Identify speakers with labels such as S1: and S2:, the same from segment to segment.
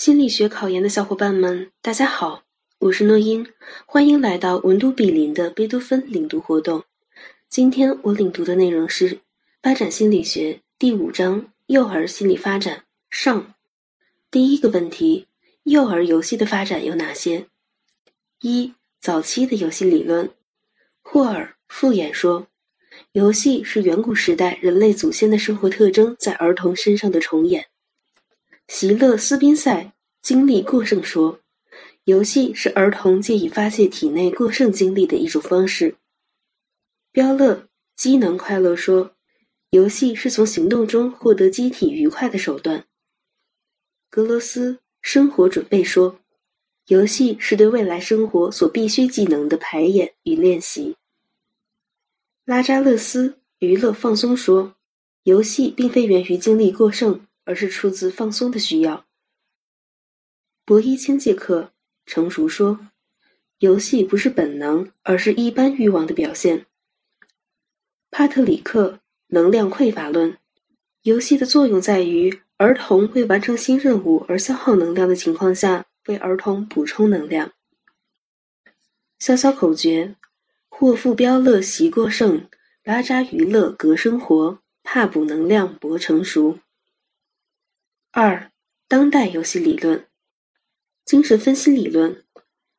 S1: 心理学考研的小伙伴们，大家好，我是诺英，欢迎来到文都比邻的贝多芬领读活动。今天我领读的内容是《发展心理学》第五章“幼儿心理发展”上。第一个问题：幼儿游戏的发展有哪些？一、早期的游戏理论。霍尔复演说，游戏是远古时代人类祖先的生活特征在儿童身上的重演。席勒斯宾塞经历过剩说，游戏是儿童借以发泄体内过剩精力的一种方式。彪勒机能快乐说，游戏是从行动中获得机体愉快的手段。格罗斯生活准备说，游戏是对未来生活所必需技能的排演与练习。拉扎勒斯娱乐放松说，游戏并非源于精力过剩。而是出自放松的需要。博伊钦介克成熟说，游戏不是本能，而是一般欲望的表现。帕特里克能量匮乏论，游戏的作用在于儿童为完成新任务而消耗能量的情况下，为儿童补充能量。小小口诀：霍夫彪勒习过剩，拉扎娱乐格生活，怕补能量博成熟。二、当代游戏理论，精神分析理论。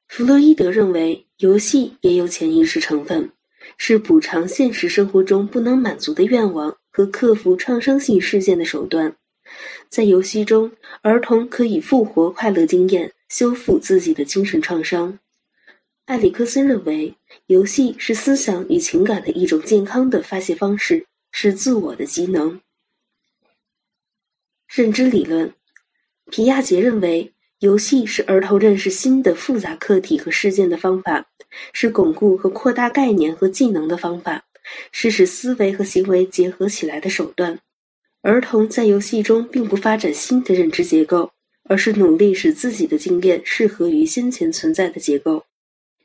S1: 弗洛伊德认为，游戏也有潜意识成分，是补偿现实生活中不能满足的愿望和克服创伤性事件的手段。在游戏中，儿童可以复活快乐经验，修复自己的精神创伤。埃里克森认为，游戏是思想与情感的一种健康的发泄方式，是自我的机能。认知理论，皮亚杰认为，游戏是儿童认识新的复杂课题和事件的方法，是巩固和扩大概念和技能的方法，是使思维和行为结合起来的手段。儿童在游戏中并不发展新的认知结构，而是努力使自己的经验适合于先前存在的结构。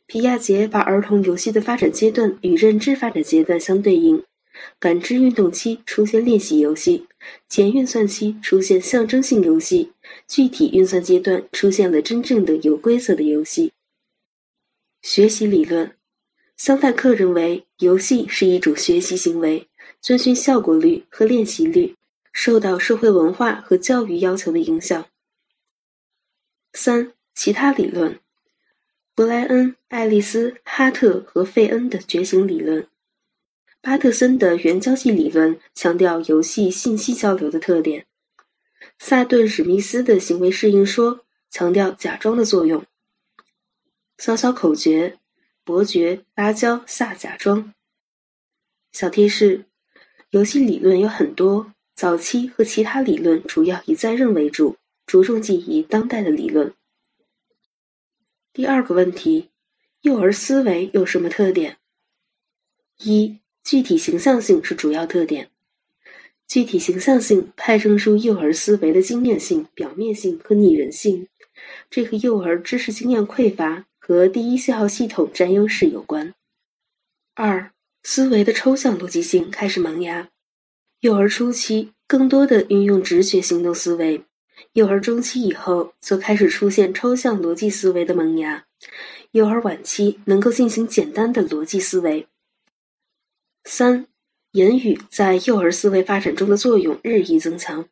S1: 皮亚杰把儿童游戏的发展阶段与认知发展阶段相对应。感知运动期出现练习游戏，前运算期出现象征性游戏，具体运算阶段出现了真正的有规则的游戏。学习理论，桑代克认为游戏是一种学习行为，遵循效果律和练习律，受到社会文化和教育要求的影响。三、其他理论，布莱恩、爱丽丝、哈特和费恩的觉醒理论。巴特森的原交际理论强调游戏信息交流的特点，萨顿史密斯的行为适应说强调假装的作用。小小口诀：伯爵、芭蕉、萨假装。小贴士：游戏理论有很多，早期和其他理论主要以在任为主，着重记忆当代的理论。第二个问题：幼儿思维有什么特点？一。具体形象性是主要特点。具体形象性派生出幼儿思维的经验性、表面性和拟人性，这和幼儿知识经验匮乏和第一信号系统占优势有关。二、思维的抽象逻辑性开始萌芽。幼儿初期更多的运用直觉行动思维，幼儿中期以后则开始出现抽象逻辑思维的萌芽，幼儿晚期能够进行简单的逻辑思维。三、言语在幼儿思维发展中的作用日益增强。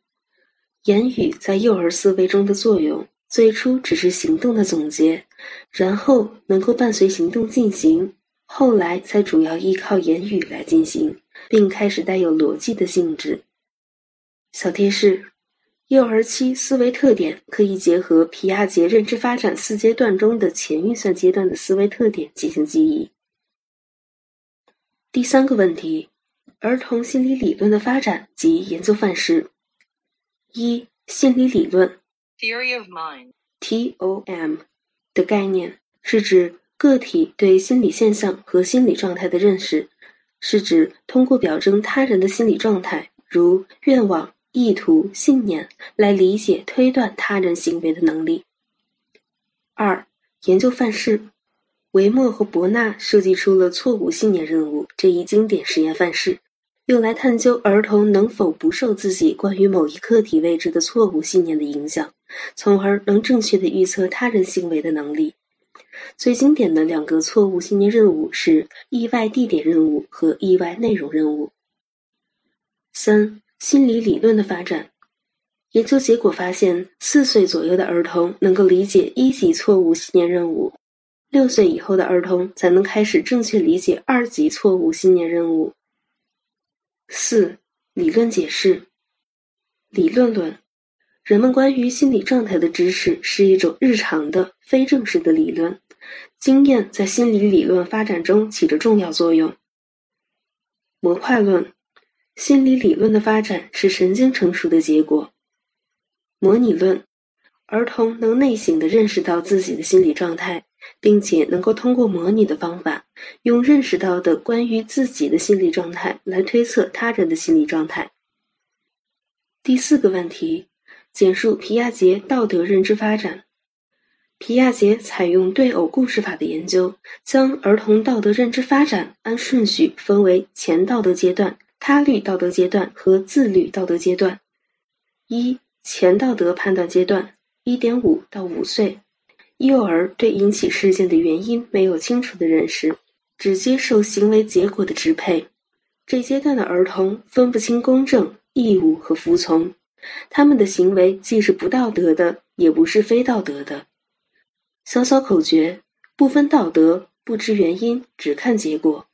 S1: 言语在幼儿思维中的作用，最初只是行动的总结，然后能够伴随行动进行，后来才主要依靠言语来进行，并开始带有逻辑的性质。小贴士：幼儿期思维特点可以结合皮亚杰认知发展四阶段中的前运算阶段的思维特点进行记忆。第三个问题：儿童心理理论的发展及研究范式。一、心理理论
S2: （Theory of
S1: Mind，T-O-M） 的概念是指个体对心理现象和心理状态的认识，是指通过表征他人的心理状态，如愿望、意图、信念，来理解、推断他人行为的能力。二、研究范式。维莫和伯纳设计出了错误信念任务这一经典实验范式，用来探究儿童能否不受自己关于某一课题位置的错误信念的影响，从而能正确的预测他人行为的能力。最经典的两个错误信念任务是意外地点任务和意外内容任务。三、心理理论的发展。研究结果发现，四岁左右的儿童能够理解一级错误信念任务，六岁以后的儿童才能开始正确理解二级错误信念任务。四、理论解释。理论论，人们关于心理状态的知识是一种日常的、非正式的理论。经验在心理理论发展中起着重要作用。模块论，心理理论的发展是神经成熟的结果。模拟论，儿童能内省地认识到自己的心理状态，并且能够通过模拟的方法，用认识到的关于自己的心理状态来推测他人的心理状态。第四个问题，简述皮亚杰道德认知发展。皮亚杰采用对偶故事法的研究，将儿童道德认知发展按顺序分为前道德阶段、他律道德阶段和自律道德阶段。一、前道德判断阶段（一点五到五岁），幼儿对引起事件的原因没有清楚的认识，只接受行为结果的支配。这阶段的儿童分不清公正、义务和服从，他们的行为既是不道德的，也不是非道德的。小小口诀：不分道德，不知原因，只看结果。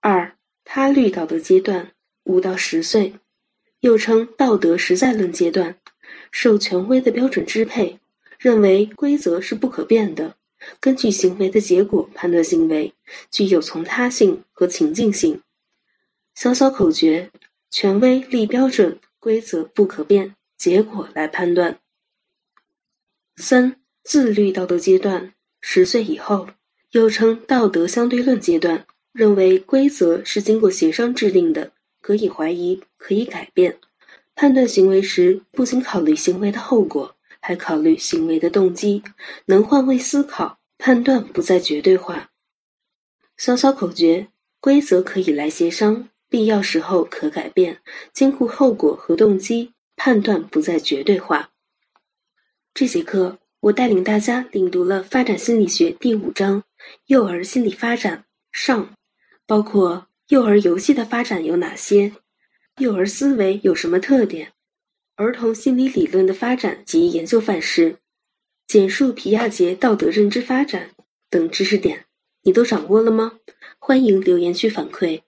S1: 二、他律道德阶段，五到十岁，又称道德实在论阶段，受权威的标准支配，认为规则是不可变的，根据行为的结果判断行为，具有从他性和情境性。小小口诀：权威立标准，规则不可变，结果来判断。三。自律道德阶段，十岁以后，又称道德相对论阶段，认为规则是经过协商制定的，可以怀疑，可以改变。判断行为时，不仅考虑行为的后果，还考虑行为的动机，能换位思考，判断不再绝对化。小小口诀：规则可以来协商，必要时候可改变，兼顾后果和动机，判断不再绝对化。这节课。我带领大家领读了《发展心理学》第五章“幼儿心理发展”上，包括幼儿游戏的发展有哪些，幼儿思维有什么特点，儿童心理理论的发展及研究范式，简述皮亚杰道德认知发展等知识点，你都掌握了吗？欢迎留言区反馈。